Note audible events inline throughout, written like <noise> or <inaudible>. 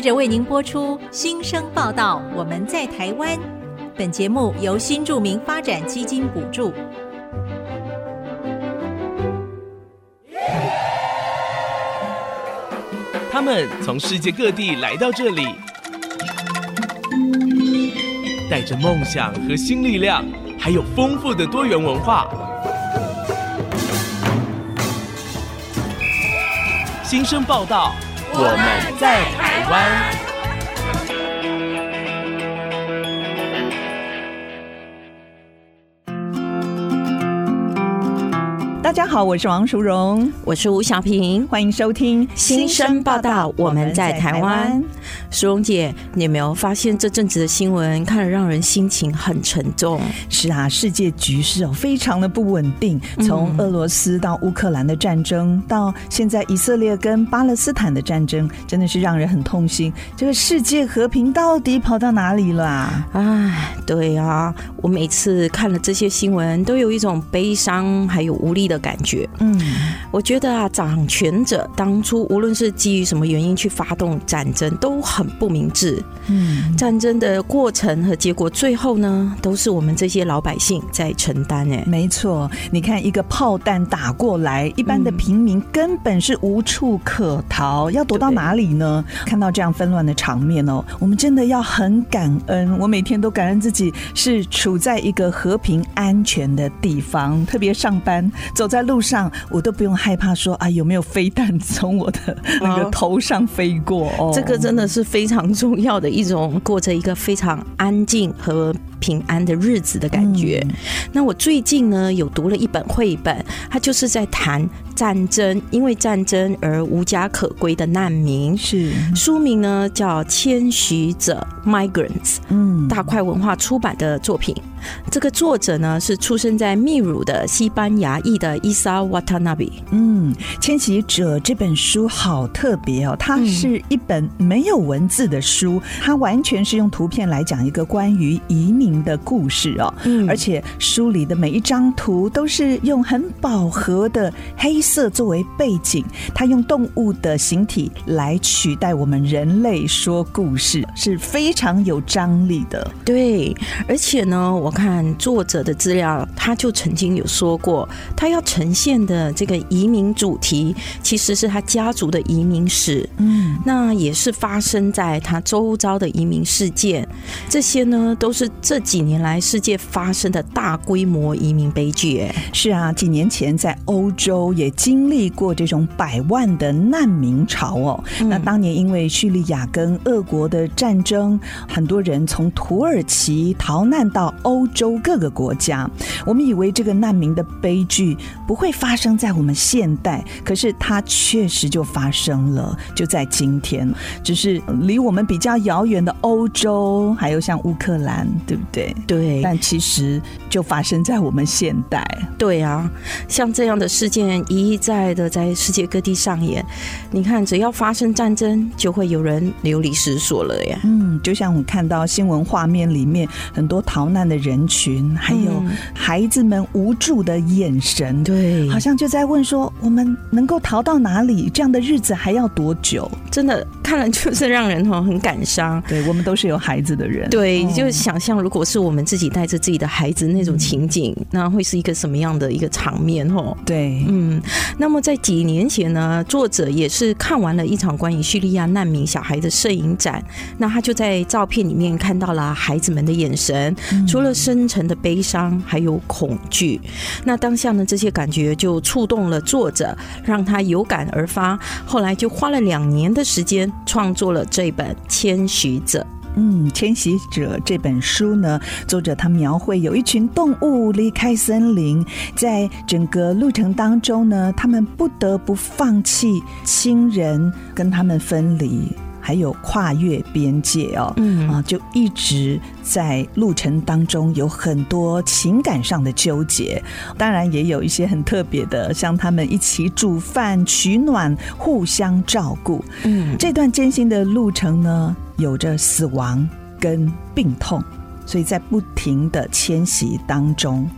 接着为您播出新生报道。我们在台湾。本节目由新住民发展基金补助。他们从世界各地来到这里，带着梦想和新力量，还有丰富的多元文化。新生报道，我们在台湾。大家好，我是王淑荣，我是吴小平，欢迎收听新生报道。我们在台湾，淑荣姐，你有没有发现这阵子的新闻看了让人心情很沉重？是啊，世界局势哦非常的不稳定，从俄罗斯到乌克兰的战争，到现在以色列跟巴勒斯坦的战争，真的是让人很痛心。这个世界和平到底跑到哪里了啊？哎，对啊，我每次看了这些新闻，都有一种悲伤还有无力的感觉，嗯，我觉得啊，掌权者当初无论是基于什么原因去发动战争，都很不明智。嗯，战争的过程和结果，最后呢，都是我们这些老百姓在承担。哎，没错，你看一个炮弹打过来，一般的平民根本是无处可逃，要躲到哪里呢？看到这样纷乱的场面哦，我们真的要很感恩。我每天都感恩自己是处在一个和平安全的地方，特别上班走。在路上，我都不用害怕说啊，有没有飞弹从我的那个头上飞过？哦，这个真的是非常重要的一种，过着一个非常安静和平安的日子的感觉。嗯。那我最近呢，有读了一本绘本，它就是在谈战争，因为战争而无家可归的难民。是书名呢叫《迁徙者》（Migrants）。嗯，大块文化出版的作品。这个作者呢是出生在秘鲁的西班牙裔的伊莎瓦塔纳比。嗯，《迁徙者》这本书好特别哦，它是一本没有文字的书，它完全是用图片来讲一个关于移民的故事哦。嗯，而且书里的每一张图都是用很饱和的黑色作为背景，它用动物的形体来取代我们人类说故事，是非常有张力的。对，而且呢，我。我看作者的资料，他就曾经有说过，他要呈现的这个移民主题，其实是他家族的移民史。嗯，那也是发生在他周遭的移民事件。这些呢，都是这几年来世界发生的大规模移民悲剧。哎，是啊，几年前在欧洲也经历过这种百万的难民潮哦。那当年因为叙利亚跟俄国的战争，很多人从土耳其逃难到欧。欧洲各个国家，我们以为这个难民的悲剧不会发生在我们现代，可是它确实就发生了，就在今天。只是离我们比较遥远的欧洲，还有像乌克兰，对不对？对。但其实就发生在我们现代。对啊，像这样的事件一再的在世界各地上演。你看，只要发生战争，就会有人流离失所了呀。嗯，就像我看到新闻画面里面很多逃难的人。群，还有孩子们无助的眼神，对，好像就在问说：我们能够逃到哪里？这样的日子还要多久？真的看了就是让人很感伤。对，我们都是有孩子的人，对，就想象如果是我们自己带着自己的孩子那种情景，那会是一个什么样的一个场面？哦，对，嗯。那么在几年前呢，作者也是看完了一场关于叙利亚难民小孩的摄影展，那他就在照片里面看到了孩子们的眼神，除了。深沉的悲伤，还有恐惧。那当下呢，这些感觉就触动了作者，让他有感而发。后来就花了两年的时间，创作了这本《迁徙者》。嗯，《迁徙者》这本书呢，作者他描绘有一群动物离开森林，在整个路程当中呢，他们不得不放弃亲人，跟他们分离。还有跨越边界哦，嗯。啊，就一直在路程当中有很多情感上的纠结，当然也有一些很特别的，像他们一起煮饭取暖，互相照顾。嗯，这段艰辛的路程呢，有着死亡跟病痛，所以在不停的迁徙当中，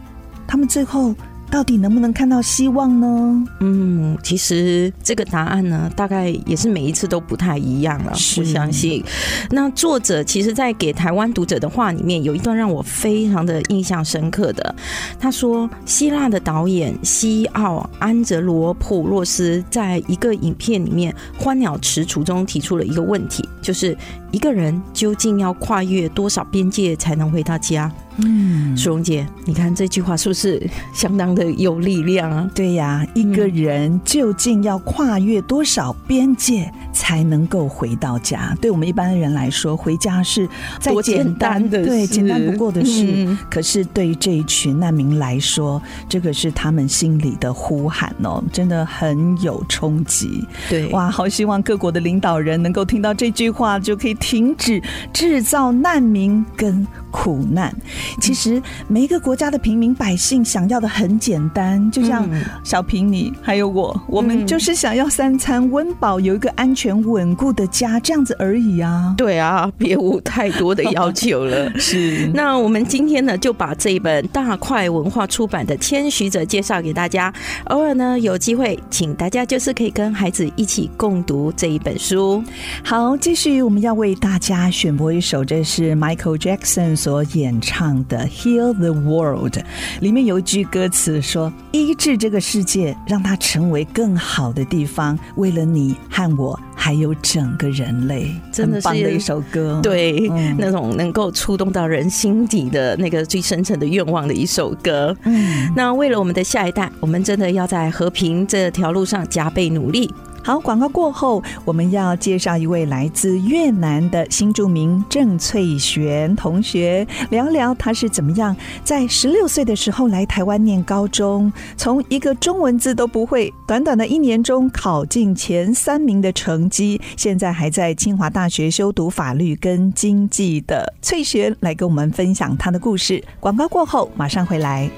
他们最后到底能不能看到希望呢？嗯，其实这个答案呢，大概也是每一次都不太一样了。我相信，那作者其实在给台湾读者的话里面，有一段让我非常的印象深刻的。他说，希腊的导演西奥安哲罗普洛斯在一个影片里面《欢鸟迟躕》中提出了一个问题，就是一个人究竟要跨越多少边界才能回到家？嗯，苏荣姐，你看这句话是不是相当的有力量啊？对呀，一个人究竟要跨越多少边界才能够回到家？对我们一般的人来说，回家是再简单的，对，简单不过的事。嗯、可是对于这一群难民来说，这个是他们心里的呼喊哦，真的很有冲击。对，哇，好希望各国的领导人能够听到这句话，就可以停止制造难民跟苦难。其实每一个国家的平民百姓想要的很简单，就像小平你还有我，我们就是想要三餐温饱，有一个安全稳固的家，这样子而已啊。对啊，别无太多的要求了。<laughs> 是。那我们今天呢，就把这一本大块文化出版的《谦虚者》介绍给大家。偶尔呢，有机会，请大家就是可以跟孩子一起共读这一本书。好，继续我们要为大家选播一首，这是 Michael Jackson 所演唱的《Heal the World》里面有一句歌词说：“医治这个世界，让它成为更好的地方，为了你和我，还有整个人类。”真的是棒的一首歌，对，嗯、那种能够触动到人心底的那个最深层的愿望的一首歌。嗯，那为了我们的下一代，我们真的要在和平这条路上加倍努力。好，广告过后，我们要介绍一位来自越南的新著名郑翠璇同学，聊聊他是怎么样在十六岁的时候来台湾念高中，从一个中文字都不会，短短的一年中考进前三名的成绩，现在还在清华大学修读法律跟经济的翠璇来跟我们分享他的故事。广告过后马上回来。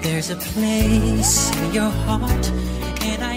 There's a place in your heart, and I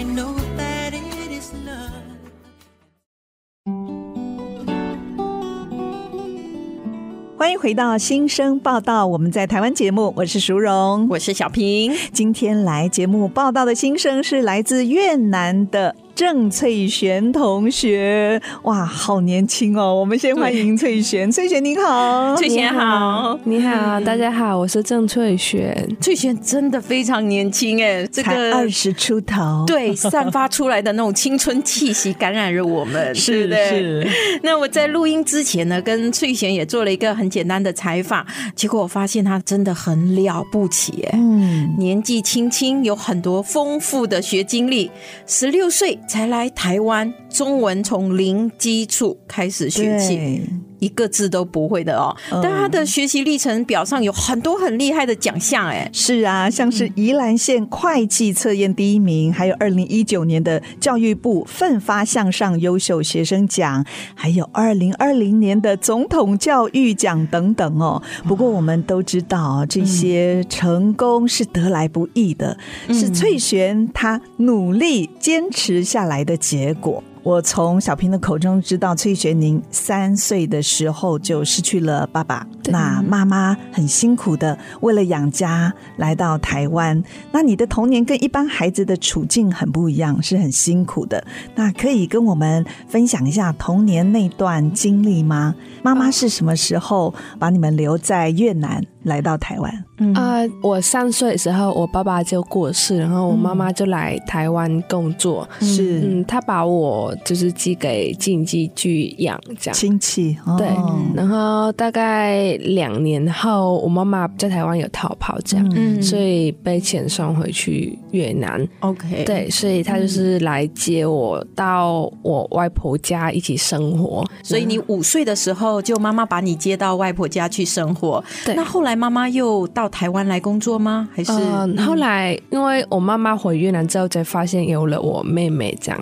欢迎回到新生报道，我们在台湾节目，我是淑荣，我是小平。今天来节目报道的新生是来自越南的。郑翠璇同学，哇，好年轻哦！我们先欢迎翠璇。翠璇你好，翠璇好，你好，大家好，我是郑翠璇。翠璇真的非常年轻哎，这个才二十出头，对，散发出来的那种青春气息感染了我们，<laughs> 是的。是。那我在录音之前呢，跟翠璇也做了一个很简单的采访，结果我发现她真的很了不起哎，嗯，年纪轻轻有很多丰富的学经历，十六岁。才来台湾，中文从零基础开始学起。一个字都不会的哦，但他的学习历程表上有很多很厉害的奖项，哎，是啊，像是宜兰县会计测验第一名，还有二零一九年的教育部奋发向上优秀学生奖，还有二零二零年的总统教育奖等等哦。不过我们都知道，这些成功是得来不易的，是翠璇她努力坚持下来的结果。我从小平的口中知道，崔学宁三岁的时候就失去了爸爸，那妈妈很辛苦的为了养家来到台湾。那你的童年跟一般孩子的处境很不一样，是很辛苦的。那可以跟我们分享一下童年那段经历吗？妈妈是什么时候把你们留在越南？来到台湾，嗯。啊、呃，我三岁的时候，我爸爸就过世，然后我妈妈就来台湾工作，是，嗯，他把我就是寄给经济剧养，这样。亲戚，哦、对，然后大概两年后，我妈妈在台湾有逃跑，这样，嗯，所以被遣送回去越南，OK，对，所以他就是来接我到我外婆家一起生活，所以你五岁的时候，就妈妈把你接到外婆家去生活，对，那后来。妈妈又到台湾来工作吗？还是、嗯、后来，因为我妈妈回越南之后，才发现有了我妹妹，这样。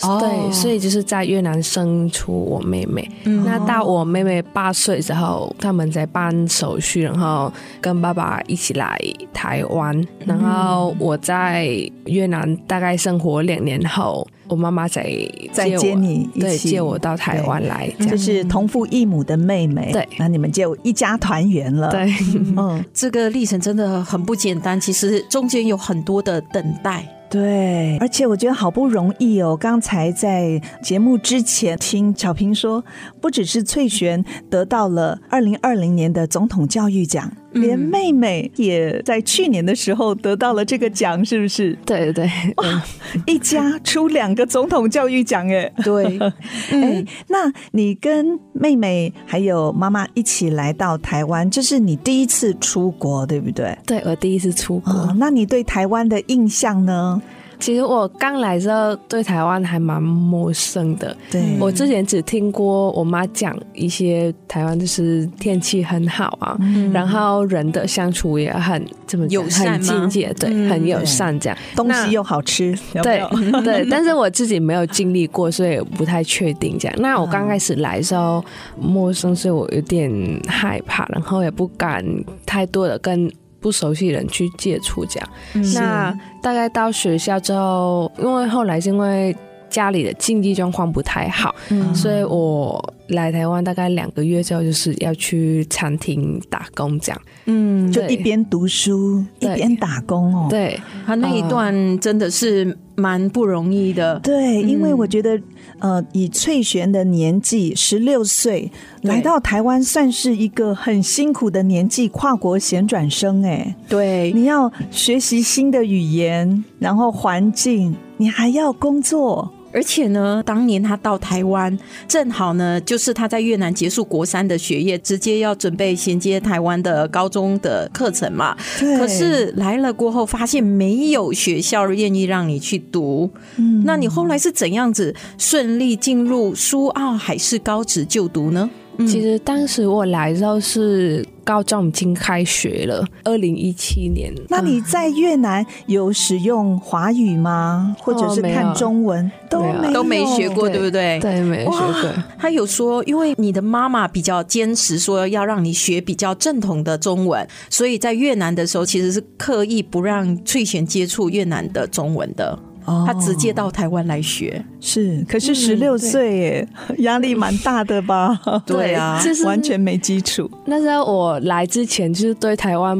Oh. 对，所以就是在越南生出我妹妹。嗯、那到我妹妹八岁之后，他们在办手续，然后跟爸爸一起来台湾。然后我在越南大概生活两年后。我妈妈在在接你一起，对，接我到台湾来，这就是同父异母的妹妹。对，那你们就一家团圆了。对，嗯，<laughs> 这个历程真的很不简单，其实中间有很多的等待。对，而且我觉得好不容易哦。刚才在节目之前听巧萍说，不只是翠璇得到了二零二零年的总统教育奖，嗯、连妹妹也在去年的时候得到了这个奖，是不是？对对对，哇，一家出两个总统教育奖，哎，对。<laughs> 哎、嗯，那你跟妹妹还有妈妈一起来到台湾，这是你第一次出国，对不对？对，我第一次出国。哦、那你对台湾的印象呢？其实我刚来的时候对台湾还蛮陌生的。对，我之前只听过我妈讲一些台湾就是天气很好啊，嗯、然后人的相处也很这么友善，很亲切，对，嗯、很友善这样，东西又好吃，对对。<laughs> 但是我自己没有经历过，所以不太确定这样。那我刚开始来的时候陌生，所以我有点害怕，然后也不敢太多的跟。不熟悉的人去接触这样，嗯、那大概到学校之后，因为后来是因为家里的经济状况不太好，嗯、所以我来台湾大概两个月之后，就是要去餐厅打工这样。嗯，就一边读书一边打工哦。对，他那一段真的是蛮不容易的。对，因为我觉得。呃，以翠璇的年纪，十六岁来到台湾，算是一个很辛苦的年纪，跨国衔转生。哎，对，你要学习新的语言，然后环境，你还要工作。而且呢，当年他到台湾，正好呢，就是他在越南结束国三的学业，直接要准备衔接台湾的高中的课程嘛。对。可是来了过后，发现没有学校愿意让你去读。嗯。那你后来是怎样子顺利进入苏澳海事高职就读呢？其实当时我来的时候是高中已经开学了，二零一七年。那你在越南有使用华语吗？或者是看中文？哦、都没有都没学过，对，对不对？对，没学过。他有说，因为你的妈妈比较坚持说要让你学比较正统的中文，所以在越南的时候其实是刻意不让翠璇接触越南的中文的。他直接到台湾来学，是，可是十六岁耶，压力蛮大的吧？<laughs> 对啊，就是完全没基础。那时候我来之前，就是对台湾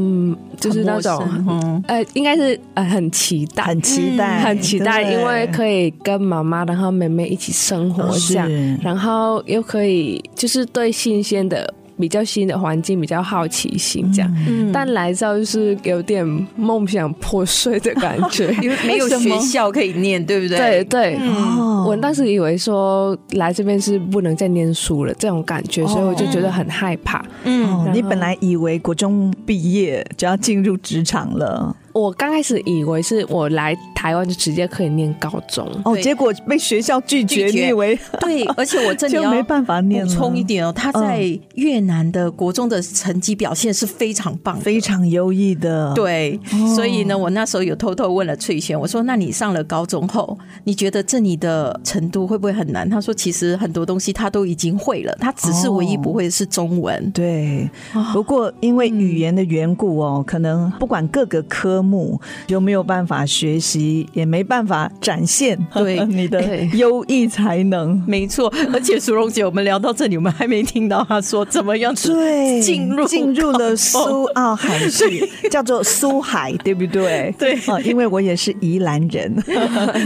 就是那种，呃，应该是呃很期待，很期待，很期待，因为可以跟妈妈然后妹妹一起生活这样，然后又可以就是对新鲜的。比较新的环境，比较好奇心这样，嗯、但来之后就是有点梦想破碎的感觉，<laughs> 因为没有学校可以念，对不对？对对，嗯、我当时以为说来这边是不能再念书了这种感觉，所以我就觉得很害怕。嗯，你本来以为国中毕业就要进入职场了。我刚开始以为是我来台湾就直接可以念高中哦，结果被学校拒绝。你以为对，而且我这里 <laughs> 要没办法念补充一点哦，他在越南的国中的成绩表现是非常棒，非常优异的。对，所以呢，我那时候有偷偷问了翠璇，我说：“那你上了高中后，你觉得这里的程度会不会很难？”他说：“其实很多东西他都已经会了，他只是唯一不会的是中文。”对，不过因为语言的缘故哦，可能不管各个科。目就没有办法学习，也没办法展现 <laughs> 对你的 <laughs> 优异才能。没错，而且淑蓉姐，我们聊到这里，我们还没听到她说怎么样对进入进入了苏澳 <laughs> 海事，叫做苏海，对不对？对，因为我也是宜兰人，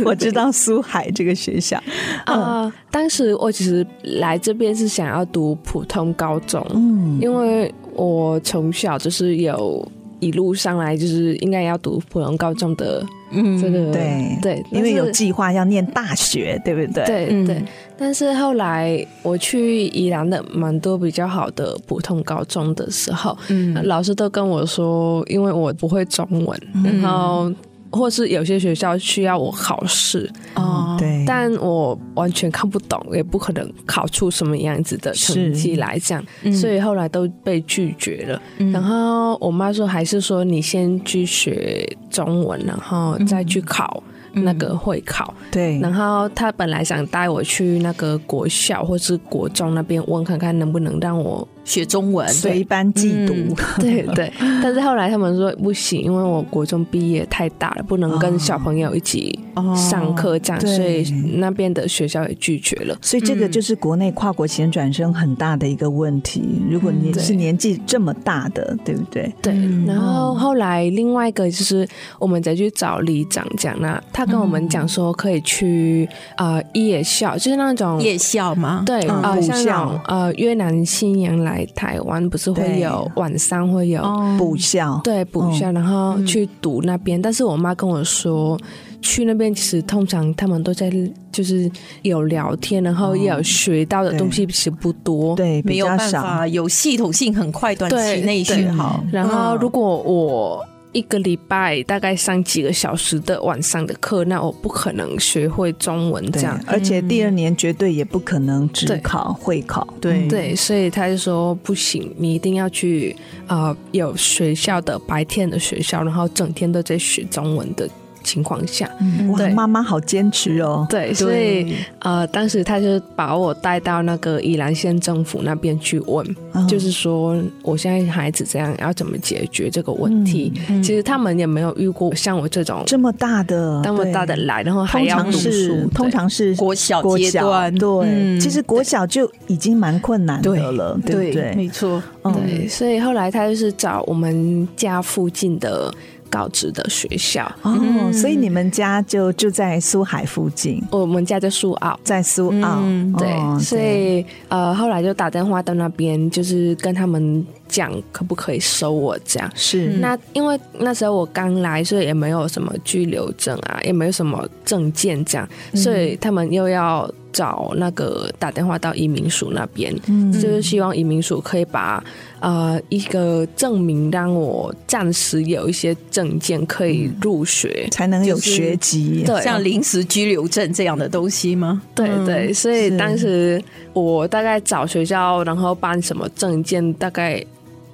我知道苏海这个学校。啊，当时我其实来这边是想要读普通高中，嗯，因为我从小就是有。一路上来就是应该要读普通高中的，嗯，这个对对，因为有计划要念大学，对不对？对、嗯、对。但是后来我去宜兰的蛮多比较好的普通高中的时候，嗯，老师都跟我说，因为我不会中文，嗯、然后。或是有些学校需要我考试。哦，对，但我完全看不懂，也不可能考出什么样子的成绩来讲，嗯、所以后来都被拒绝了。嗯、然后我妈说，还是说你先去学中文，然后再去考。嗯那个会考，对，然后他本来想带我去那个国校或是国中那边问看看能不能让我学中文，随班寄读，<laughs> 对对。但是后来他们说不行，因为我国中毕业太大了，不能跟小朋友一起上课这样，所以那边的学校也拒绝了。所以这个就是国内跨国前转生很大的一个问题。如果你是年纪这么大的，对不对？对。然后后来另外一个就是我们再去找里长讲，那他跟我们讲说可以去呃夜校，就是那种夜校吗？对啊，像那种呃越南新娘来。来台湾不是会有晚上会有补校，对补校，然后去读那边。但是我妈跟我说，去那边其实通常他们都在就是有聊天，然后也有学到的东西其实不多，对，没有办法有系统性很快短期内学好。然后如果我。一个礼拜大概上几个小时的晚上的课，那我不可能学会中文这样，而且第二年绝对也不可能只考会考，对对，所以他就说不行，你一定要去呃有学校的白天的学校，然后整天都在学中文的。情况下，嗯、哇，妈妈好坚持哦。对，所以呃，当时他就把我带到那个宜兰县政府那边去问，嗯、就是说我现在孩子这样要怎么解决这个问题？嗯嗯、其实他们也没有遇过像我这种这么大的、这么大的来，然后还要读书，通常是国小阶段。对，嗯、其实国小就已经蛮困难的了，对，对不对？对没错。对，所以后来他就是找我们家附近的。高职的学校哦，所以你们家就住在苏海附近？我们家在苏澳，在苏澳。对，所以呃，后来就打电话到那边，就是跟他们讲可不可以收我这样。是，那因为那时候我刚来，所以也没有什么居留证啊，也没有什么证件这样，所以他们又要。找那个打电话到移民署那边，嗯、就是希望移民署可以把呃一个证明，让我暂时有一些证件可以入学，嗯、才能有学籍，对，像临时居留证这样的东西吗？对对，所以当时我大概找学校，然后办什么证件，大概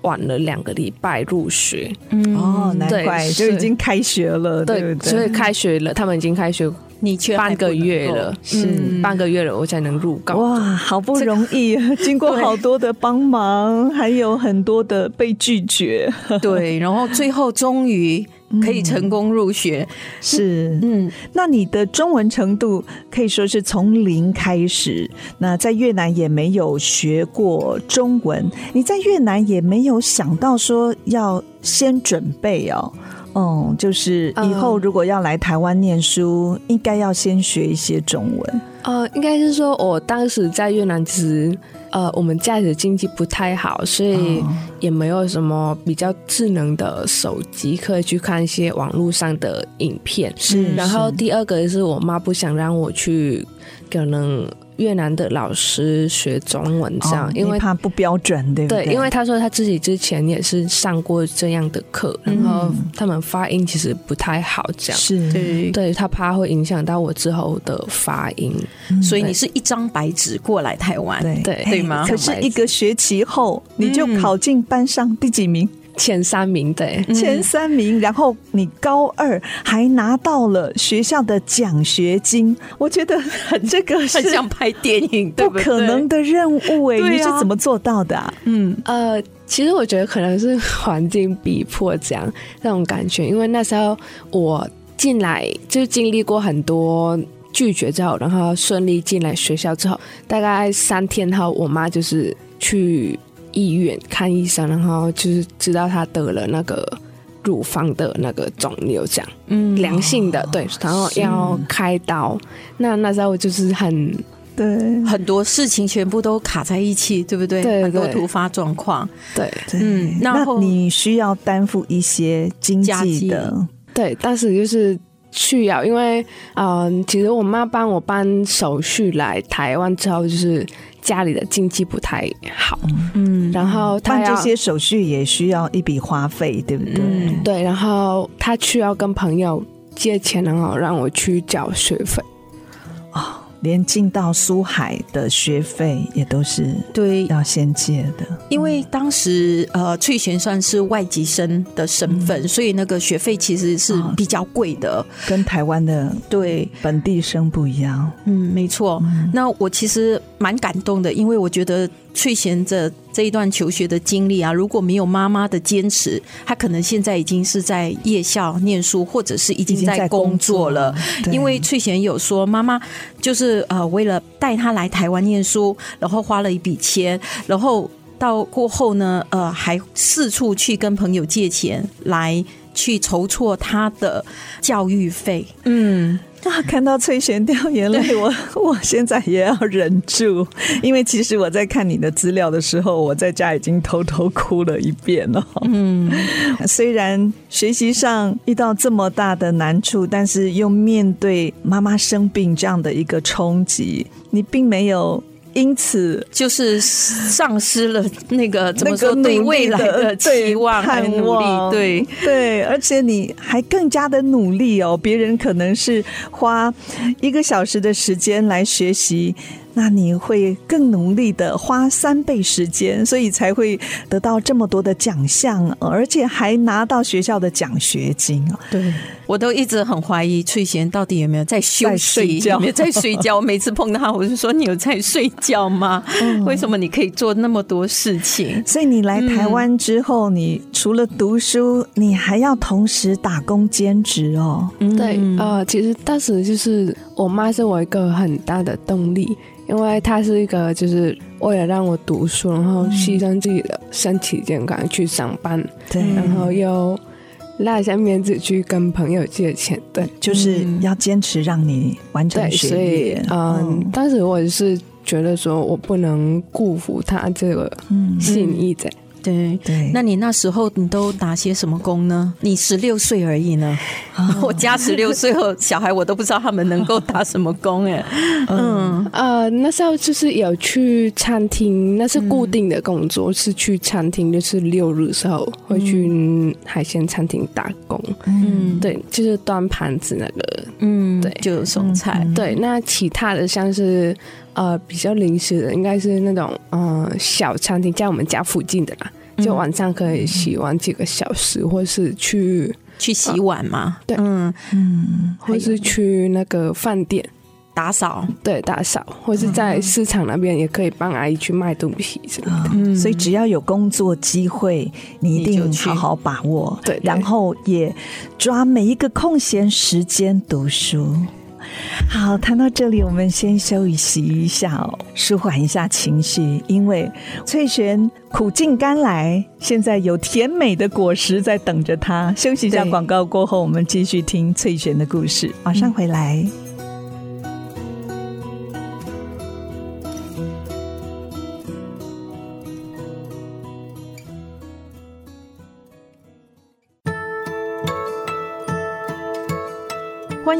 晚了两个礼拜入学。嗯，哦，难怪就已经开学了，对，对，对，所以开学了，他们已经开学。你半个月了，是半个月了，我才能入港。哇，好不容易，经过好多的帮忙，还有很多的被拒绝，<laughs> 对，然后最后终于可以成功入学。是，嗯，那你的中文程度可以说是从零开始。那在越南也没有学过中文，你在越南也没有想到说要先准备哦。嗯，就是以后如果要来台湾念书，应该要先学一些中文。呃，应该是说，我当时在越南，其实呃，我们家里的经济不太好，所以也没有什么比较智能的手机可以去看一些网络上的影片。是，然后第二个是我妈不想让我去，可能。越南的老师学中文这样，因为怕不标准，对不对？对，因为他说他自己之前也是上过这样的课，然后他们发音其实不太好，这样。是。对，对他怕会影响到我之后的发音，所以你是一张白纸过来台湾，对。对。对吗？可是一个学期后，你就考进班上第几名？前三名，对，前三名。然后你高二还拿到了学校的奖学金，我觉得很这个是很像拍电影，不可能的任务哎，你是怎么做到的啊？嗯呃，其实我觉得可能是环境逼迫这样那种感觉，因为那时候我进来就经历过很多拒绝之后，然后顺利进来学校之后，大概三天后，我妈就是去。医院看医生，然后就是知道他得了那个乳房的那个肿瘤，这样，嗯，良性的，对，然后要开刀。那那时候就是很，对，很多事情全部都卡在一起，对不对？很多突发状况，对，对。嗯，那你需要担负一些经济的，对，但是就是需要，因为嗯、呃，其实我妈帮我办手续来台湾之后，就是。家里的经济不太好，嗯，然后他办这些手续也需要一笔花费，对不对？嗯，对，然后他需要跟朋友借钱，然后让我去缴学费。连进到苏海的学费也都是对。要先借的，因为当时呃翠璇算是外籍生的身份，嗯、所以那个学费其实是比较贵的，哦、跟台湾的对。本地生不一样。嗯，没错。嗯、那我其实蛮感动的，因为我觉得翠贤这这一段求学的经历啊，如果没有妈妈的坚持，他可能现在已经是在夜校念书，或者是已经在工作了。作因为翠贤有说，妈妈就是呃为了带他来台湾念书，然后花了一笔钱，然后到过后呢，呃还四处去跟朋友借钱来去筹措他的教育费。嗯。<laughs> 啊！看到翠璇掉眼泪，我 <laughs> 我现在也要忍住，因为其实我在看你的资料的时候，我在家已经偷偷哭了一遍了。嗯，<laughs> 虽然学习上遇到这么大的难处，但是又面对妈妈生病这样的一个冲击，你并没有。因此，就是丧失了那个怎么说对未来的期望、和努力，对对，而且你还更加的努力哦。别人可能是花一个小时的时间来学习。那你会更努力的花三倍时间，所以才会得到这么多的奖项，而且还拿到学校的奖学金啊！对，我都一直很怀疑翠贤到底有没有在休息，有没有在睡觉。我 <laughs> 每次碰到他，我就说：“你有在睡觉吗？为什么你可以做那么多事情？”所以你来台湾之后，你除了读书，你还要同时打工兼职哦。对，呃，其实当时就是我妈是我一个很大的动力。因为他是一个，就是为了让我读书，然后牺牲自己的身体健康去上班，对，然后又拉下面子去跟朋友借钱，对，就是要坚持让你完成学业。所以，嗯，哦、当时我是觉得说我不能辜负他这个心意在。对。对，那你那时候你都打些什么工呢？你十六岁而已呢，<laughs> 我家十六岁后小孩我都不知道他们能够打什么工哎。嗯。呃，那时候就是有去餐厅，那是固定的工作，嗯、是去餐厅，就是六日时候会去海鲜餐厅打工。嗯，对，就是端盘子那个，嗯，对，就送菜。嗯、对，那其他的像是。呃，比较临时的，应该是那种嗯、呃、小餐厅，在我们家附近的啦，就晚上可以洗碗几个小时，嗯、或是去去洗碗嘛，对，嗯嗯，或是去那个饭店打扫，对，打扫，或是在市场那边也可以帮阿姨去卖东西什么的。嗯，所以只要有工作机会，你一定好好把握，对，然后也抓每一个空闲时间读书。好，谈到这里，我们先休息一下哦，舒缓一下情绪。因为翠璇苦尽甘来，现在有甜美的果实在等着她。休息一下广告过后，我们继续听翠璇的故事。马上回来。欢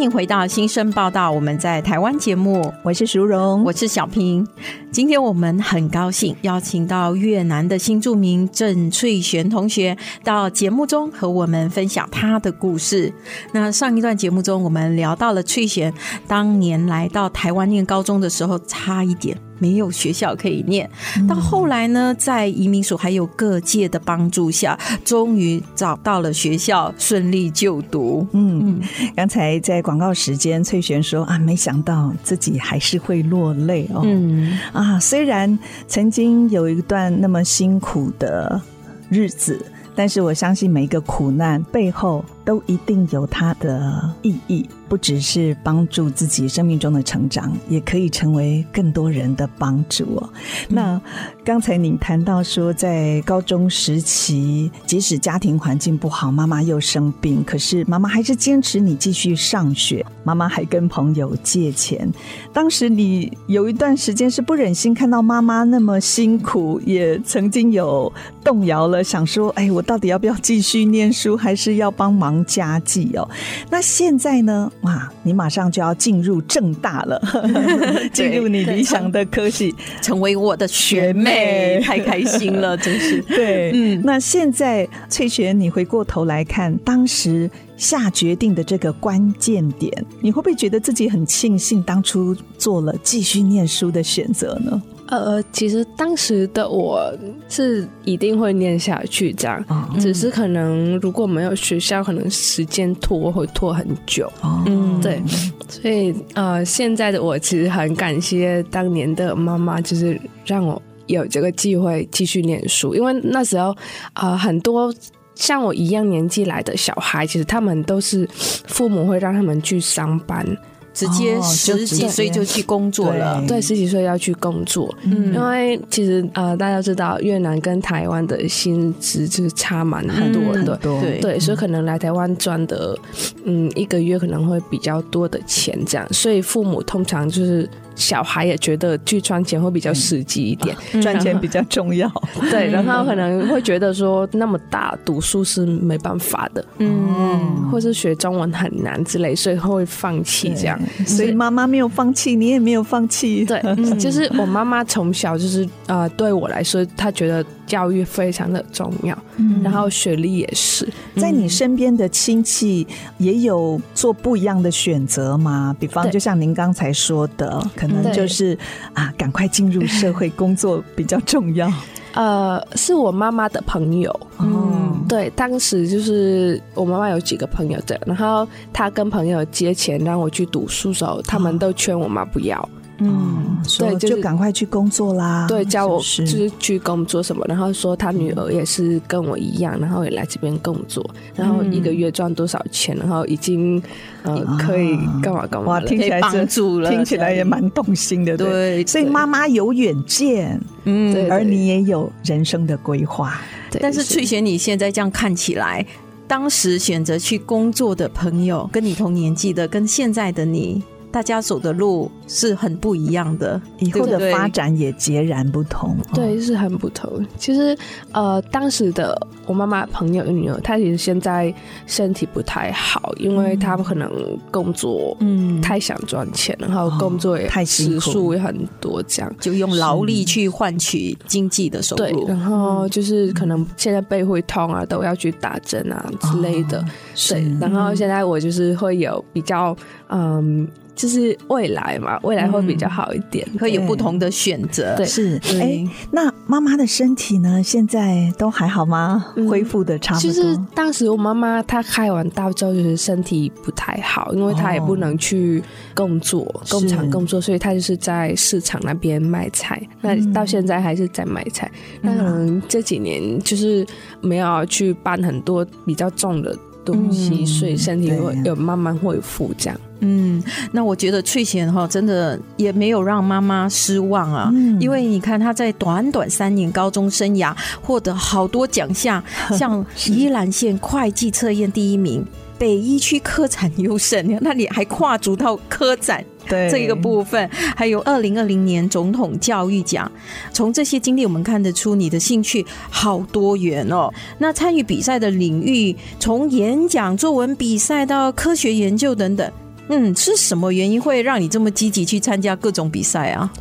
迎回到新生报道，我们在台湾节目，我是淑荣，我是小平。今天我们很高兴邀请到越南的新著名郑翠璇同学到节目中和我们分享她的故事。那上一段节目中，我们聊到了翠璇当年来到台湾念高中的时候，差一点。没有学校可以念，到后来呢，在移民署还有各界的帮助下，终于找到了学校，顺利就读。嗯，刚才在广告时间，翠璇说啊，没想到自己还是会落泪哦。嗯啊，虽然曾经有一段那么辛苦的日子。但是我相信每一个苦难背后都一定有它的意义，不只是帮助自己生命中的成长，也可以成为更多人的帮助哦。那刚才你谈到说，在高中时期，即使家庭环境不好，妈妈又生病，可是妈妈还是坚持你继续上学，妈妈还跟朋友借钱。当时你有一段时间是不忍心看到妈妈那么辛苦，也曾经有动摇了，想说：“哎，我。”到底要不要继续念书，还是要帮忙家计哦？那现在呢？哇，你马上就要进入正大了，<laughs> 进入你理想的科系，成为我的学妹，太开心了，<laughs> 真是。对，嗯。那现在翠璇，你回过头来看当时下决定的这个关键点，你会不会觉得自己很庆幸当初做了继续念书的选择呢？呃，其实当时的我是一定会念下去，这样，哦、只是可能如果没有学校，可能时间拖会拖很久。哦、嗯，对，所以呃，现在的我其实很感谢当年的妈妈，就是让我。有这个机会继续念书，因为那时候啊、呃，很多像我一样年纪来的小孩，其实他们都是父母会让他们去上班。直接十几岁就去工作了，对，十几岁要去工作，嗯，因为其实呃，大家知道越南跟台湾的薪资就是差蛮很多的，嗯、对，对，所以可能来台湾赚的，嗯，一个月可能会比较多的钱，这样，所以父母通常就是。小孩也觉得去赚钱会比较实际一点，赚钱比较重要。<laughs> 对，然后可能会觉得说那么大读书是没办法的，嗯，或是学中文很难之类，所以会放弃这样。所以妈妈没有放弃，你也没有放弃。对，<laughs> 就是我妈妈从小就是呃，对我来说，她觉得教育非常的重要，嗯然后学历也是。在你身边的亲戚也有做不一样的选择吗？比方，就像您刚才说的。可能就是啊，赶快进入社会工作比较重要。<laughs> 呃，是我妈妈的朋友，嗯，对，当时就是我妈妈有几个朋友的，然后她跟朋友借钱让我去读书的时候，他们都劝我妈不要。嗯，对，就赶快去工作啦。对，叫我就是去工作什么，然后说他女儿也是跟我一样，然后也来这边工作，然后一个月赚多少钱，然后已经呃可以干嘛干嘛。哇，听起来帮助了，听起来也蛮动心的。对，所以妈妈有远见，嗯，而你也有人生的规划。但是翠贤，你现在这样看起来，当时选择去工作的朋友，跟你同年纪的，跟现在的你。大家走的路是很不一样的，以后的发展也截然不同。对，是很不同。其实，呃，当时的我妈妈朋友的女儿，她其实现在身体不太好，因为她可能工作，嗯，太想赚钱，然后工作也太时数也很多，这样就用劳力去换取经济的收入。对，然后就是可能现在背会痛啊，都要去打针啊之类的。对，然后现在我就是会有比较，嗯。就是未来嘛，未来会比较好一点，可以、有不同的选择。对，是。哎、欸，那妈妈的身体呢？现在都还好吗？嗯、恢复的差不多。其实当时我妈妈她开完刀之后，就是身体不太好，因为她也不能去工作，哦、工厂工作，所以她就是在市场那边卖菜。那到现在还是在卖菜。那可能这几年就是没有去搬很多比较重的东西，嗯、所以身体会有慢慢恢复这样。嗯，那我觉得翠贤哈真的也没有让妈妈失望啊，嗯、因为你看她在短短三年高中生涯获得好多奖项，<laughs> 像宜兰县会计测验第一名，北一区科展优胜，<laughs> 那你还跨足到科展对这一个部分，还有二零二零年总统教育奖，从这些经历我们看得出你的兴趣好多元哦。那参与比赛的领域，从演讲、作文比赛到科学研究等等。嗯，是什么原因会让你这么积极去参加各种比赛啊？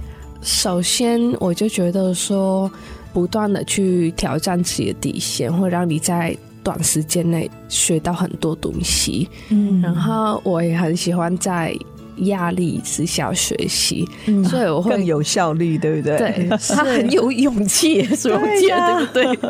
首先，我就觉得说，不断的去挑战自己的底线，会让你在短时间内学到很多东西。嗯，然后我也很喜欢在压力之下学习，嗯、所以我会更有效率，对不对？对，他 <laughs> 很有勇气，所以我觉得对不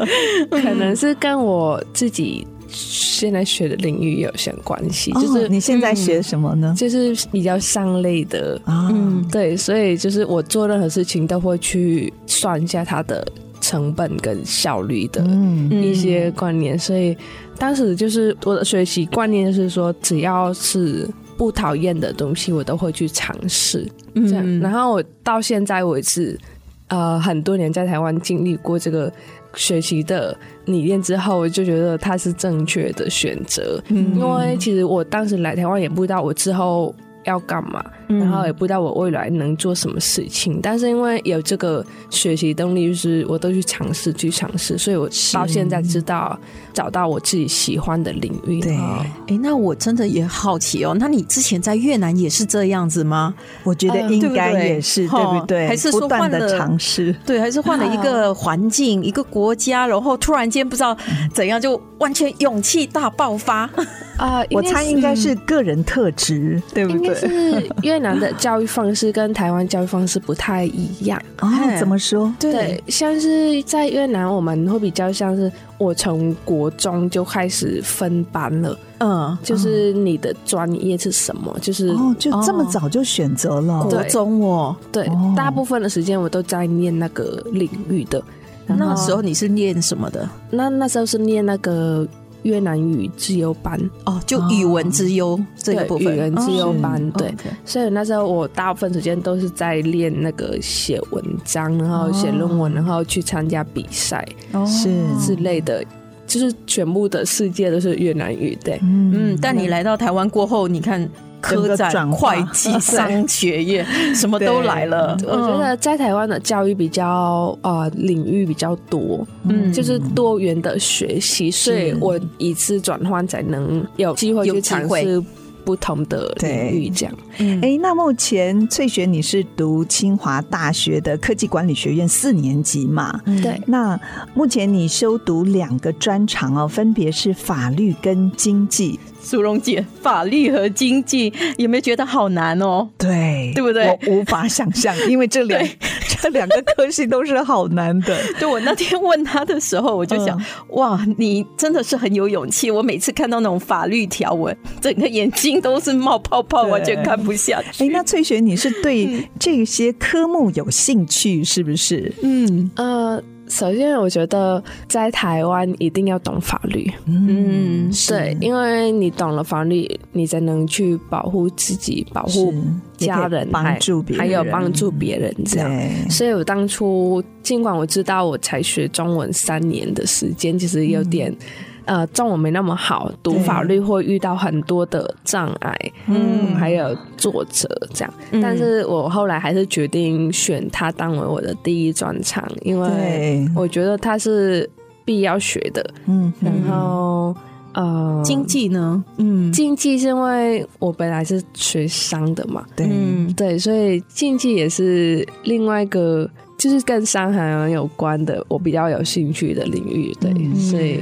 对？可能是跟我自己。现在学的领域也有相关系，就是你现在学什么呢？就是比较上类的，嗯，对，所以就是我做任何事情都会去算一下它的成本跟效率的一些观念，所以当时就是我的学习观念就是说，只要是不讨厌的东西，我都会去尝试，这样。然后我到现在为止，呃，很多年在台湾经历过这个。学习的理念之后，我就觉得它是正确的选择。嗯，因为其实我当时来台湾也不知道我之后要干嘛，然后也不知道我未来能做什么事情。但是因为有这个学习动力，就是我都去尝试，去尝试，所以我到现在知道。找到我自己喜欢的领域。对，哎，那我真的也好奇哦。那你之前在越南也是这样子吗？我觉得应该也是，对不对？还是说换了尝试？对，还是换了一个环境、一个国家，然后突然间不知道怎样就完全勇气大爆发啊！我猜应该是个人特质，对不对？是越南的教育方式跟台湾教育方式不太一样啊？怎么说？对，像是在越南，我们会比较像是。我从国中就开始分班了，嗯，就是你的专业是什么？就是哦，就这么早就选择了国中哦。对，大部分的时间我都在念那个领域的。那时候你是念什么的？那那时候是念那个越南语自由班。哦，就语文之优这个部分，语文自优班。哦、对，所以那时候我大部分时间都是在练那个写文章，然后写论文，然后去参加比赛，是之类的。就是全部的世界都是越南语，对，嗯，但你来到台湾过后，你看科展、会计、<laughs> 商学院什么都来了。我觉得在台湾的教育比较呃领域比较多，嗯，就是多元的学习，所以我一次转换才能有机会去尝试。不同的领域，这样。哎、欸，那目前翠璇你是读清华大学的科技管理学院四年级嘛？对。那目前你修读两个专长哦，分别是法律跟经济。苏荣姐，法律和经济有没有觉得好难哦？对，对不对？我无法想象，因为这两 <laughs> 这两个科系都是好难的。<laughs> 对，我那天问他的时候，我就想，嗯、哇，你真的是很有勇气。我每次看到那种法律条文，整个眼睛都是冒泡泡，完全看不下去。哎，那翠雪，你是对这些科目有兴趣，是不是？嗯呃。首先，我觉得在台湾一定要懂法律。嗯，对，因为你懂了法律，你才能去保护自己、保护家人，帮助别人，还有帮助别人这样。所以我当初尽管我知道我才学中文三年的时间，其实有点。呃，中文没那么好，读法律会遇到很多的障碍，嗯，还有作者这样，嗯。但是我后来还是决定选它当为我的第一专长，因为我觉得它是必要学的。嗯，然后呃，经济呢？嗯，经济是因为我本来是学商的嘛，对，嗯，对，所以经济也是另外一个就是跟商行有关的，我比较有兴趣的领域。对，嗯，所以。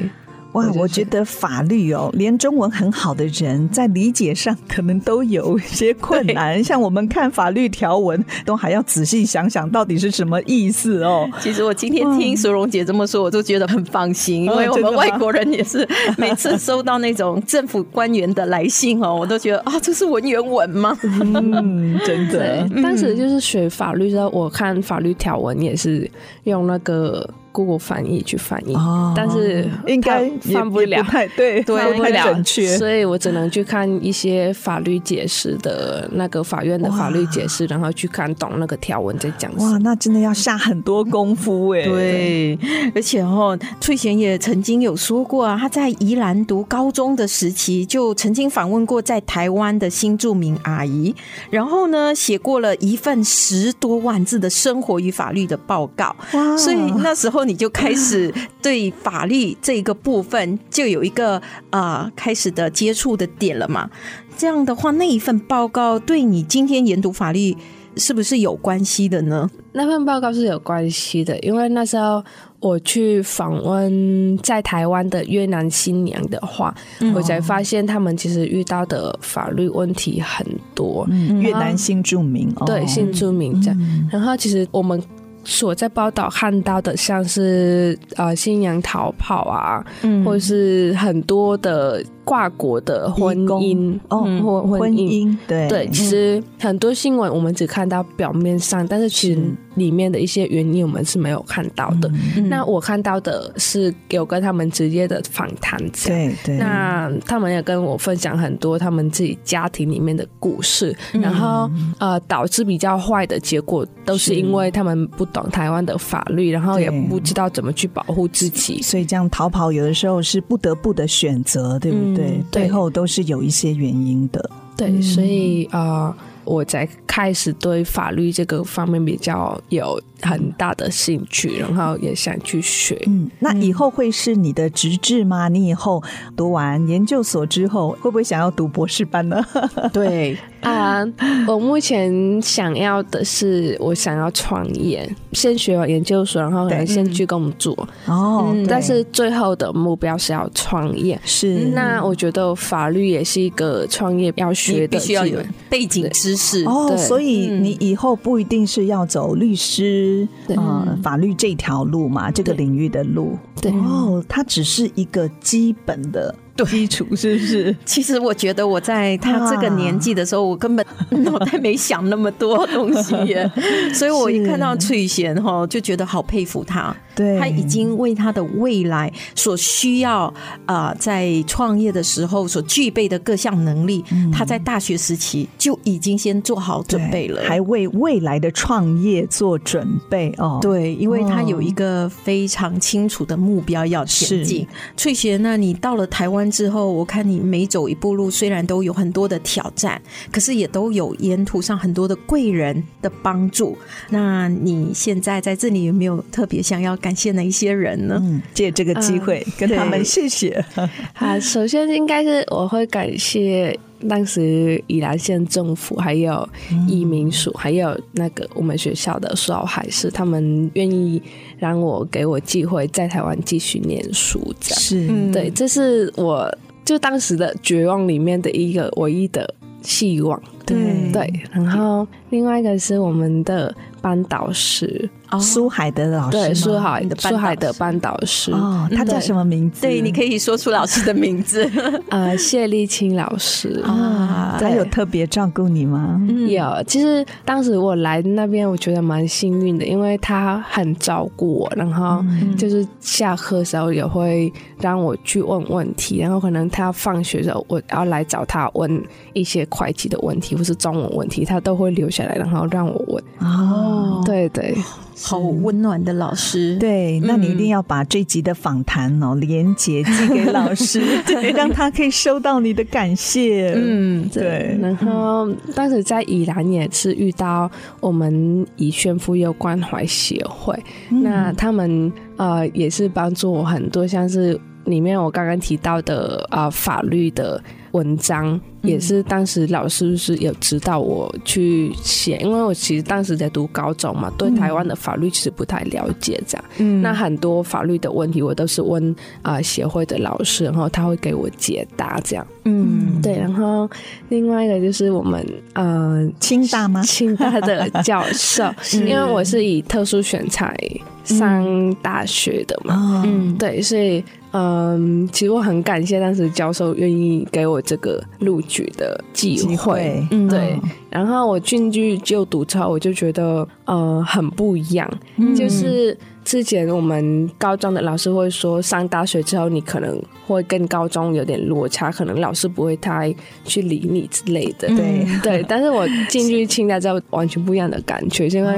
哇，我觉得法律哦，连中文很好的人在理解上可能都有一些 <laughs> 困难。像我们看法律条文，都还要仔细想想到底是什么意思哦。其实我今天听淑荣姐这么说，我就觉得很放心，因为我们外国人也是每次收到那种政府官员的来信哦，<laughs> 我都觉得啊，这是文言文吗？嗯，真的。当时就是学法律的时候，我看法律条文也是用那个。Google 翻译去翻译，哦，但是应该翻不了，不太对，对，翻不了，准确，所以我只能去看一些法律解释的那个法院的法律解释，然后去看懂那个条文在讲什么。哇，那真的要下很多功夫 <laughs> 哎。对，而且哦，翠贤也曾经有说过啊，他在宜兰读高中的时期，就曾经访问过在台湾的新住民阿姨，然后呢，写过了一份十多万字的生活与法律的报告。哇，所以那时候。你就开始 <laughs> 对法律这个部分就有一个啊、呃、开始的接触的点了嘛？这样的话，那一份报告对你今天研读法律是不是有关系的呢？那份报告是有关系的，因为那时候我去访问在台湾的越南新娘的话，嗯、我才发现他们其实遇到的法律问题很多。嗯、越南新住民，对、哦、新住民这样、嗯，然后其实我们。所在报道看到的，像是呃新娘逃跑啊，嗯，或者是很多的。跨国的婚姻。哦，婚婚姻。对。对，其实很多新闻我们只看到表面上，但是其实里面的一些原因我们是没有看到的。那我看到的是有跟他们直接的访谈，对对。那他们也跟我分享很多他们自己家庭里面的故事，然后呃导致比较坏的结果都是因为他们不懂台湾的法律，然后也不知道怎么去保护自己，所以这样逃跑有的时候是不得不的选择，对不对？对，背后都是有一些原因的。对，所以啊、呃，我才开始对法律这个方面比较有很大的兴趣，然后也想去学。嗯，那以后会是你的职志吗？你以后读完研究所之后，会不会想要读博士班呢？<laughs> 对啊，uh, <laughs> 我目前想要的是，我想要创业，先学完研究所，然后可能先去工作。哦、嗯，但是最后的目标是要创业。是，那我觉得法律也是一个创业要学的，需要有背景知识。哦，所以你以后不一定是要走律师。对，呃，法律这条路嘛，这个领域的路，对，哦，它只是一个基本的基础，是不是？其实我觉得我在他这个年纪的时候，我根本脑袋没想那么多东西耶，<laughs> 所以我一看到翠贤哈，就觉得好佩服他。对，他已经为他的未来所需要啊、呃，在创业的时候所具备的各项能力，嗯、他在大学时期就已经先做好准备了，还为未来的创业做准备哦。对，因为他有一个非常清楚的目标要前进。翠贤，那你到了台湾之后，我看你每走一步路，虽然都有很多的挑战，可是也都有沿途上很多的贵人的帮助。那你现在在这里有没有特别想要感谢哪一些人呢？嗯，借这个机会跟他们谢谢。<laughs> 好，首先应该是我会感谢当时宜兰县政府，还有移民署，还有那个我们学校的苏澳海事，他们愿意让我给我机会在台湾继续念书。这样是，对，这是我就当时的绝望里面的一个唯一的希望。对对，然后另外一个是我们的班导师。苏海的老师，对，苏海的苏海的班导师哦，他叫什么名字？对，你可以说出老师的名字。<laughs> 呃，谢丽清老师啊，他有特别照顾你吗？有，其实当时我来那边，我觉得蛮幸运的，因为他很照顾我，然后就是下课的时候也会让我去问问题，然后可能他放学的时候，我要来找他问一些会计的问题或是中文问题，他都会留下来，然后让我问。哦，对对。好温暖的老师，对，那你一定要把这集的访谈哦连接寄给老师，对，<laughs> 让他可以收到你的感谢。嗯，对。然后当时在宜兰也是遇到我们宜宣妇幼关怀协会，嗯、那他们呃也是帮助我很多，像是里面我刚刚提到的啊、呃、法律的。文章也是当时老师是有指导我去写，因为我其实当时在读高中嘛，对台湾的法律其实不太了解，这样。嗯，那很多法律的问题我都是问啊协会的老师，然后他会给我解答，这样。嗯，对。然后另外一个就是我们呃清大吗？清大的教授，<laughs> 因为我是以特殊选才上大学的嘛。嗯，对，所以。嗯，其实我很感谢当时教授愿意给我这个录取的机会，嗯，对。然后我进去就读之后，我就觉得呃很不一样，嗯、就是之前我们高中的老师会说，上大学之后你可能会跟高中有点落差，可能老师不会太去理你之类的，对、嗯、<laughs> 对。但是我进去清大之后，完全不一样的感觉，因为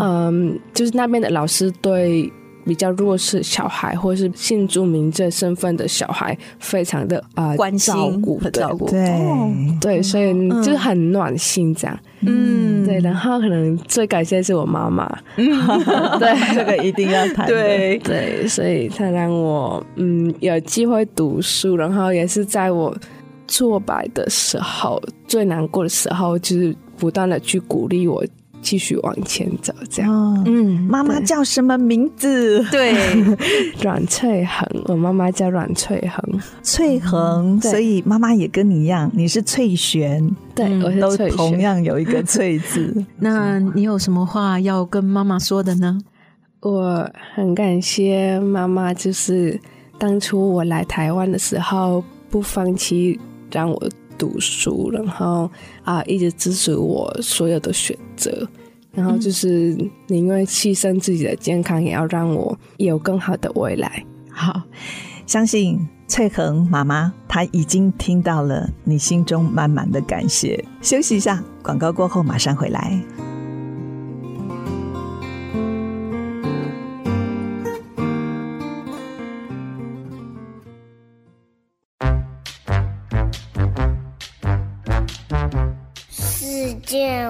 嗯，就是那边的老师对。比较弱势小孩，或者是新住民这身份的小孩，非常的啊、呃、关心、照顾、照顾，对、哦、对，所以就是很暖心这样。嗯，对，然后可能最感谢是我妈妈，嗯，<laughs> 对，<laughs> 这个一定要谈。对。对，所以他让我嗯有机会读书，然后也是在我挫败的时候、最难过的时候，就是不断的去鼓励我。继续往前走，这样。嗯，妈妈叫什么名字？对，<laughs> 阮翠恒，我妈妈叫阮翠恒。翠恒，所以妈妈也跟你一样，你是翠璇。对，我是都同样有一个翠字。<laughs> 那你有什么话要跟妈妈说的呢？我很感谢妈妈，就是当初我来台湾的时候不放弃让我。读书，然后啊，一直支持我所有的选择，然后就是宁愿牺牲自己的健康，也要让我有更好的未来。好，相信翠恒妈妈她已经听到了你心中满满的感谢。休息一下，广告过后马上回来。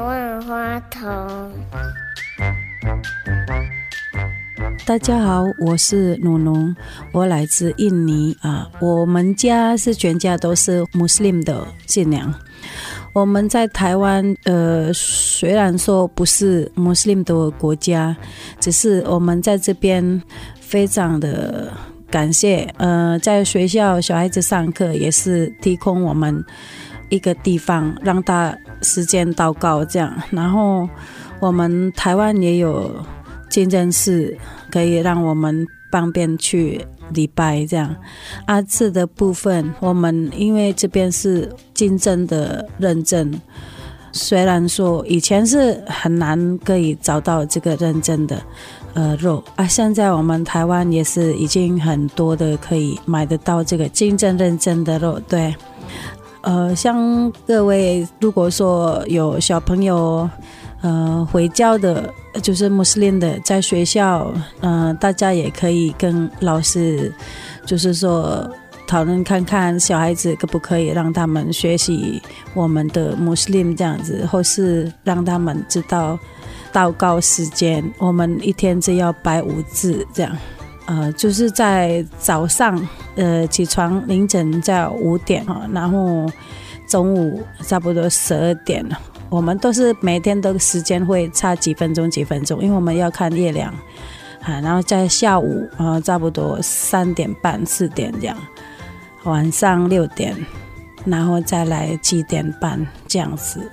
万花筒大家好，我是努努，我来自印尼啊。我们家是全家都是穆斯林的信仰。我们在台湾，呃，虽然说不是穆斯林的国家，只是我们在这边非常的感谢。呃，在学校小孩子上课也是提供我们一个地方，让他时间祷告这样。然后我们台湾也有清真寺。可以让我们方便去礼拜这样。阿字的部分，我们因为这边是金证的认证，虽然说以前是很难可以找到这个认证的呃肉啊，现在我们台湾也是已经很多的可以买得到这个金证认证的肉，对。呃，像各位如果说有小朋友。呃，回教的，就是穆斯林的，在学校，呃，大家也可以跟老师，就是说讨论看看，小孩子可不可以让他们学习我们的穆斯林这样子，或是让他们知道祷告时间，我们一天只要拜五次这样，呃，就是在早上，呃，起床凌晨在五点哈，然后中午差不多十二点。我们都是每天的时间会差几分钟几分钟，因为我们要看月亮，啊，然后在下午啊，差不多三点半四点这样，晚上六点，然后再来七点半这样子。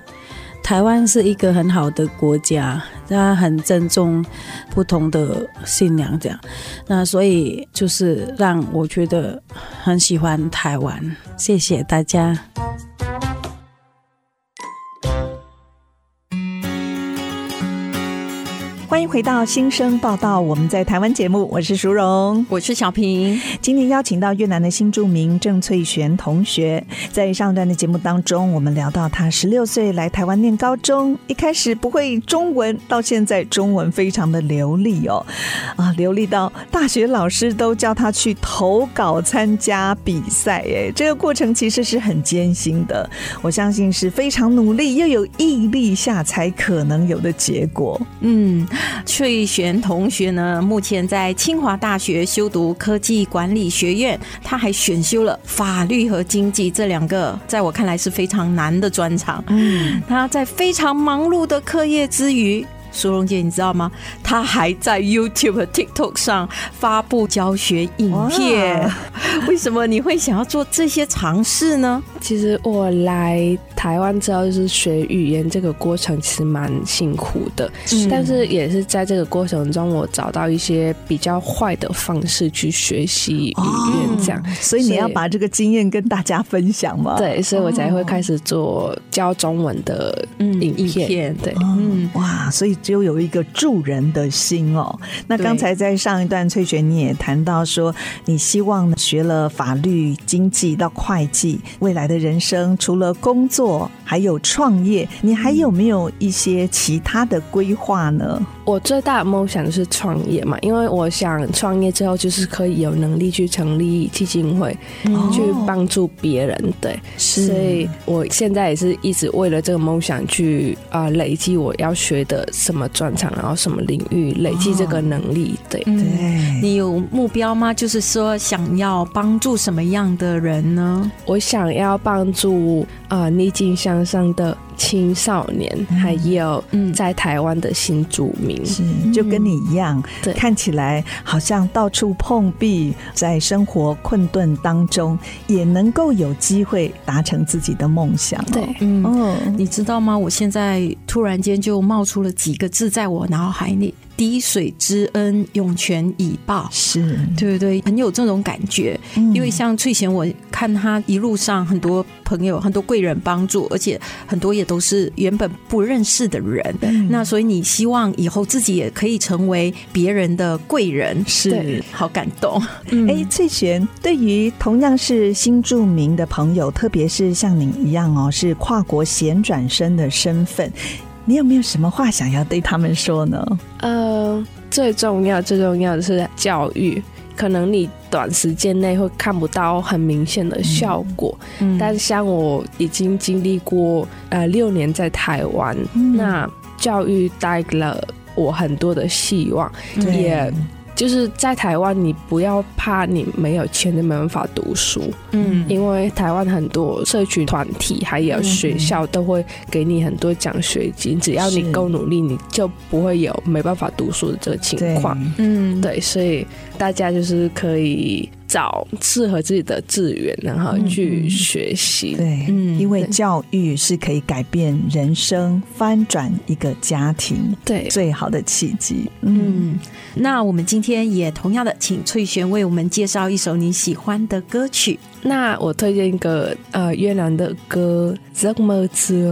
台湾是一个很好的国家，他很尊重不同的信仰这样，那所以就是让我觉得很喜欢台湾。谢谢大家。欢迎回到新生报道，我们在台湾节目，我是淑荣，我是小平。今天邀请到越南的新著名郑翠璇同学，在上段的节目当中，我们聊到他十六岁来台湾念高中，一开始不会中文，到现在中文非常的流利哦，啊，流利到大学老师都叫他去投稿参加比赛，哎，这个过程其实是很艰辛的，我相信是非常努力又有毅力下才可能有的结果，嗯。翠璇同学呢，目前在清华大学修读科技管理学院，他还选修了法律和经济这两个，在我看来是非常难的专长。嗯，他在非常忙碌的课业之余。苏荣姐，你知道吗？他还在 YouTube 和 TikTok 上发布教学影片。为什么你会想要做这些尝试呢？其实我来台湾之后，就是学语言这个过程其实蛮辛苦的，嗯、但是也是在这个过程中，我找到一些比较坏的方式去学习语言，这样、哦。所以你要把这个经验跟大家分享吗？对，所以我才会开始做教中文的影片。对，嗯，哇，所以。就有一个助人的心哦。那刚才在上一段，翠璇你也谈到说，你希望学了法律、经济到会计，未来的人生除了工作还有创业，你还有没有一些其他的规划呢？我最大的梦想是创业嘛，因为我想创业之后就是可以有能力去成立基金会，嗯、去帮助别人。对，所以我现在也是一直为了这个梦想去啊、呃、累积我要学的什么专长，然后什么领域累积这个能力。对，对、嗯，你有目标吗？就是说想要帮助什么样的人呢？我想要帮助啊、呃、逆境向上的。青少年，还有在台湾的新住民，嗯、是就跟你一样，对看起来好像到处碰壁，在生活困顿当中，也能够有机会达成自己的梦想。对，嗯，哦、你知道吗？我现在突然间就冒出了几个字在我脑海里。滴水之恩，涌泉以报，是对对对，很有这种感觉。嗯、因为像翠贤，我看他一路上很多朋友、很多贵人帮助，而且很多也都是原本不认识的人。嗯、那所以你希望以后自己也可以成为别人的贵人，是好感动。哎，翠贤，对于同样是新著名的朋友，特别是像你一样哦，是跨国衔转生的身份。你有没有什么话想要对他们说呢？呃，最重要、最重要的是教育。可能你短时间内会看不到很明显的效果，嗯，但像我已经经历过呃六年在台湾，嗯、那教育带给了我很多的希望，也。就是在台湾，你不要怕你没有钱就没办法读书，嗯，因为台湾很多社区团体还有学校都会给你很多奖学金，只要你够努力，你就不会有没办法读书的这个情况，嗯，对，所以大家就是可以找适合自己的资源，然后去学习。对，嗯，因为教育是可以改变人生、翻转一个家庭对最好的契机。嗯，那我们今天也同样的，请翠璇为我们介绍一首你喜欢的歌曲。那我推荐一个呃越南的歌《怎么吃》。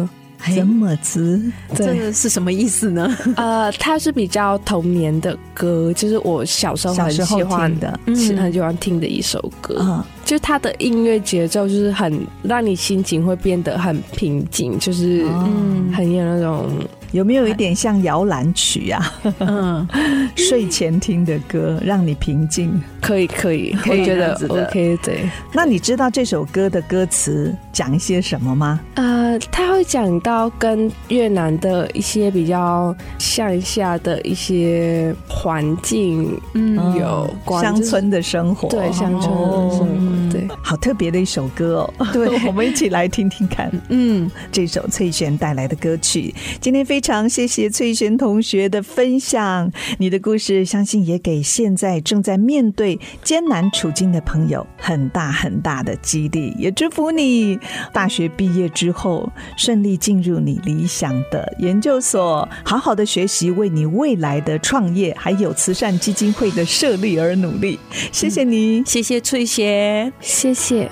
怎么子？这是什么意思呢？<laughs> 呃，它是比较童年的歌，就是我小时候很喜欢的，很喜欢听的一首歌。嗯，就它的音乐节奏就是很让你心情会变得很平静，就是嗯，很有那种。有没有一点像摇篮曲啊？嗯，<laughs> 睡前听的歌，让你平静。可以，可以，我觉得 OK。对，那你知道这首歌的歌词讲一些什么吗？呃，他会讲到跟越南的一些比较乡下的一些环境，嗯，有关乡村的生活，对，乡村的生活，对，好特别的一首歌哦。对，<laughs> 我们一起来听听看。嗯，这首翠璇带来的歌曲，今天非。常谢谢翠璇同学的分享，你的故事相信也给现在正在面对艰难处境的朋友很大很大的激励，也祝福你大学毕业之后顺利进入你理想的研究所，好好的学习，为你未来的创业还有慈善基金会的设立而努力。谢谢你，嗯、谢谢翠璇，谢谢。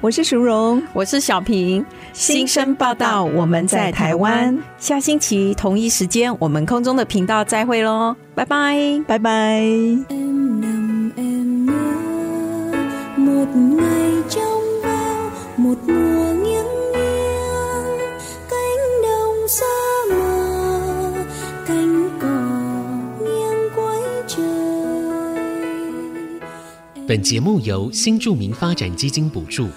我是淑荣，我是小平。新生报道，我们在台湾。下星期同一时间，我们空中的频道再会喽，拜拜，拜拜。本节目由新住民发展基金补助。